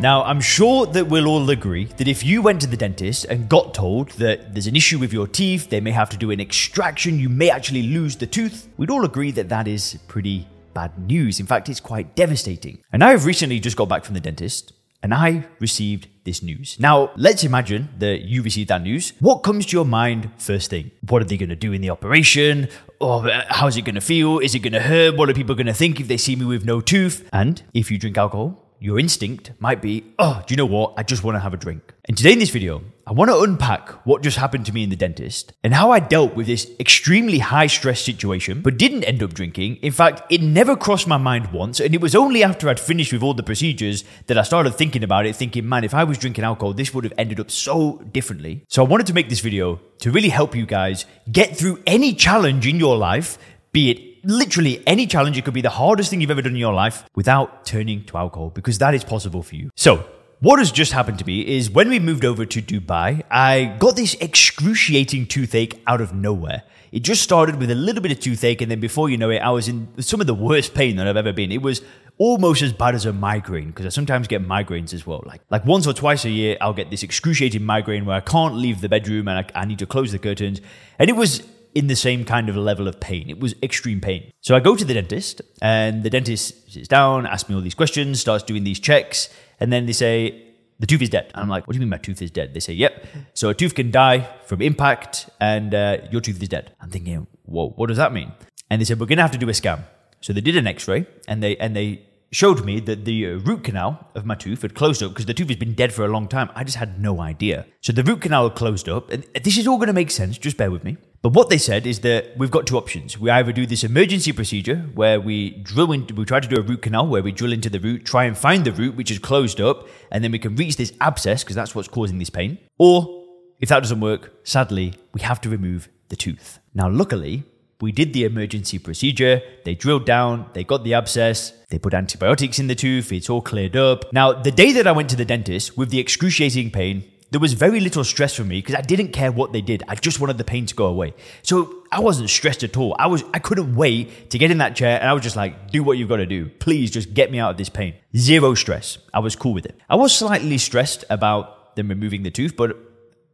Now, I'm sure that we'll all agree that if you went to the dentist and got told that there's an issue with your teeth, they may have to do an extraction, you may actually lose the tooth, we'd all agree that that is pretty bad news. In fact, it's quite devastating. And I have recently just got back from the dentist and I received this news. Now, let's imagine that you received that news. What comes to your mind first thing? What are they going to do in the operation? Or uh, how's it going to feel? Is it going to hurt? What are people going to think if they see me with no tooth? And if you drink alcohol, your instinct might be, oh, do you know what? I just want to have a drink. And today in this video, I want to unpack what just happened to me in the dentist and how I dealt with this extremely high stress situation, but didn't end up drinking. In fact, it never crossed my mind once. And it was only after I'd finished with all the procedures that I started thinking about it, thinking, man, if I was drinking alcohol, this would have ended up so differently. So I wanted to make this video to really help you guys get through any challenge in your life, be it literally any challenge. It could be the hardest thing you've ever done in your life without turning to alcohol because that is possible for you. So, what has just happened to me is when we moved over to Dubai, I got this excruciating toothache out of nowhere. It just started with a little bit of toothache, and then before you know it, I was in some of the worst pain that I've ever been. It was almost as bad as a migraine because I sometimes get migraines as well. Like like once or twice a year, I'll get this excruciating migraine where I can't leave the bedroom and I, I need to close the curtains, and it was in the same kind of level of pain. It was extreme pain. So I go to the dentist, and the dentist sits down, asks me all these questions, starts doing these checks, and then they say, the tooth is dead. And I'm like, what do you mean my tooth is dead? They say, yep. So a tooth can die from impact, and uh, your tooth is dead. I'm thinking, whoa, what does that mean? And they said, we're going to have to do a scan. So they did an X-ray, and they and they showed me that the root canal of my tooth had closed up because the tooth has been dead for a long time. I just had no idea. So the root canal closed up, and this is all going to make sense. Just bear with me. But what they said is that we've got two options. We either do this emergency procedure where we drill into, we try to do a root canal where we drill into the root, try and find the root which is closed up, and then we can reach this abscess because that's what's causing this pain. Or if that doesn't work, sadly, we have to remove the tooth. Now, luckily, we did the emergency procedure. They drilled down, they got the abscess, they put antibiotics in the tooth, it's all cleared up. Now, the day that I went to the dentist with the excruciating pain, there was very little stress for me because I didn't care what they did. I just wanted the pain to go away. So I wasn't stressed at all. I was I couldn't wait to get in that chair and I was just like, do what you've got to do. Please just get me out of this pain. Zero stress. I was cool with it. I was slightly stressed about them removing the tooth, but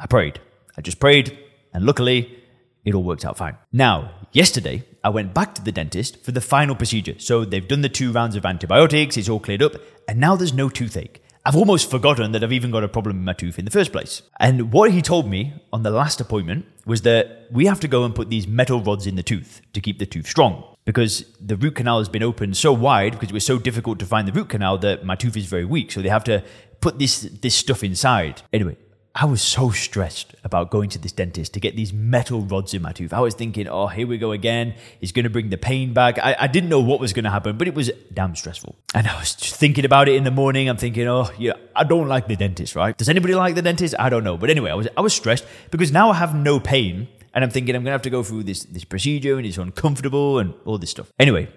I prayed. I just prayed and luckily it all worked out fine. Now, yesterday, I went back to the dentist for the final procedure. So they've done the two rounds of antibiotics, it's all cleared up, and now there's no toothache. I've almost forgotten that I've even got a problem in my tooth in the first place. And what he told me on the last appointment was that we have to go and put these metal rods in the tooth to keep the tooth strong. Because the root canal has been opened so wide, because it was so difficult to find the root canal, that my tooth is very weak. So they have to put this, this stuff inside. Anyway, I was so stressed about going to this dentist to get these metal rods in my tooth. I was thinking, oh, here we go again. He's going to bring the pain back. I, I didn't know what was going to happen, but it was damn stressful. And I was thinking about it in the morning. I'm thinking, oh, yeah, I don't like the dentist, right? Does anybody like the dentist? I don't know. But anyway, I was, I was stressed because now I have no pain. And I'm thinking I'm going to have to go through this, this procedure and it's uncomfortable and all this stuff. Anyway,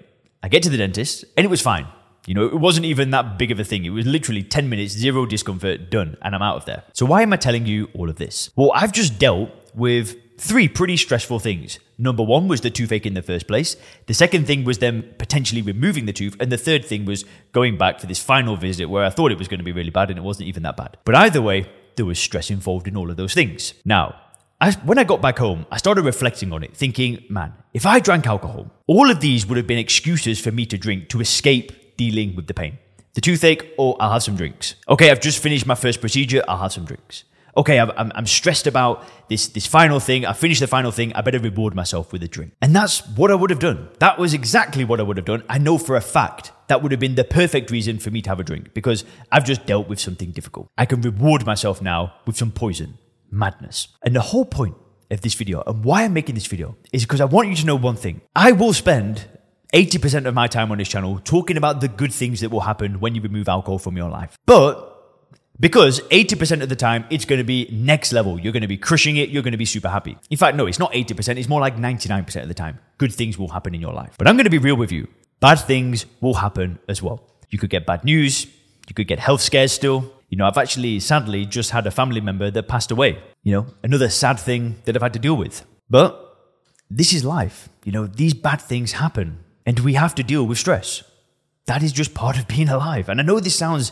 I get to the dentist and it was fine. You know, it wasn't even that big of a thing. It was literally 10 minutes, zero discomfort, done, and I'm out of there. So, why am I telling you all of this? Well, I've just dealt with three pretty stressful things. Number one was the toothache in the first place. The second thing was them potentially removing the tooth. And the third thing was going back for this final visit where I thought it was going to be really bad and it wasn't even that bad. But either way, there was stress involved in all of those things. Now, I, when I got back home, I started reflecting on it, thinking, man, if I drank alcohol, all of these would have been excuses for me to drink to escape dealing with the pain. The toothache, or oh, I'll have some drinks. Okay, I've just finished my first procedure, I'll have some drinks. Okay, I'm, I'm stressed about this, this final thing. I finished the final thing. I better reward myself with a drink. And that's what I would have done. That was exactly what I would have done. I know for a fact that would have been the perfect reason for me to have a drink because I've just dealt with something difficult. I can reward myself now with some poison, madness. And the whole point of this video and why I'm making this video is because I want you to know one thing. I will spend 80% of my time on this channel talking about the good things that will happen when you remove alcohol from your life. But Because 80% of the time, it's going to be next level. You're going to be crushing it. You're going to be super happy. In fact, no, it's not 80%. It's more like 99% of the time. Good things will happen in your life. But I'm going to be real with you. Bad things will happen as well. You could get bad news. You could get health scares still. You know, I've actually sadly just had a family member that passed away. You know, another sad thing that I've had to deal with. But this is life. You know, these bad things happen and we have to deal with stress. That is just part of being alive. And I know this sounds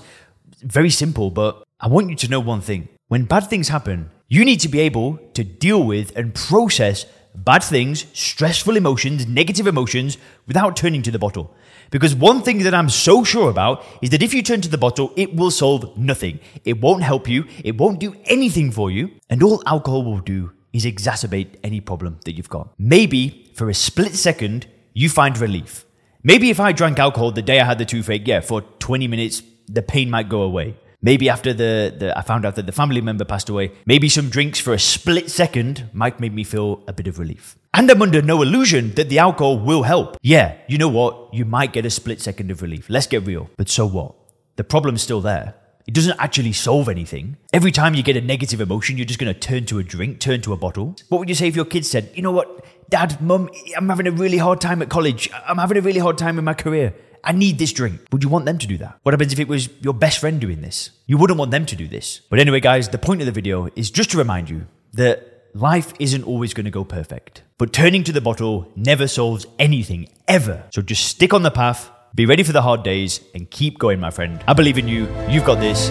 very simple, but I want you to know one thing. When bad things happen, you need to be able to deal with and process bad things, stressful emotions, negative emotions without turning to the bottle. Because one thing that I'm so sure about is that if you turn to the bottle, it will solve nothing. It won't help you, it won't do anything for you, and all alcohol will do is exacerbate any problem that you've got. Maybe for a split second, you find relief. Maybe if I drank alcohol the day I had the toothache, yeah, for 20 minutes, the pain might go away. Maybe after the, the I found out that the family member passed away, maybe some drinks for a split second might make me feel a bit of relief. And I'm under no illusion that the alcohol will help. Yeah, you know what? You might get a split second of relief. Let's get real. But so what? The problem's still there. It doesn't actually solve anything. Every time you get a negative emotion, you're just going to turn to a drink, turn to a bottle. What would you say if your kids said, you know what, dad, mum, I'm having a really hard time at college. I'm having a really hard time in my career. I need this drink. Would you want them to do that? What happens if it was your best friend doing this? You wouldn't want them to do this. But anyway, guys, the point of the video is just to remind you that life isn't always going to go perfect. But turning to the bottle never solves anything, ever. So just stick on the path, be ready for the hard days, and keep going, my friend. I believe in you. You've got this.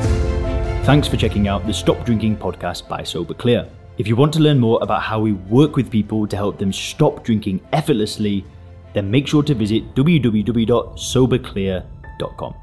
Thanks for checking out the Stop Drinking podcast by Sober Clear. If you want to learn more about how we work with people to help them stop drinking effortlessly, then make sure to visit www.soberclear.com.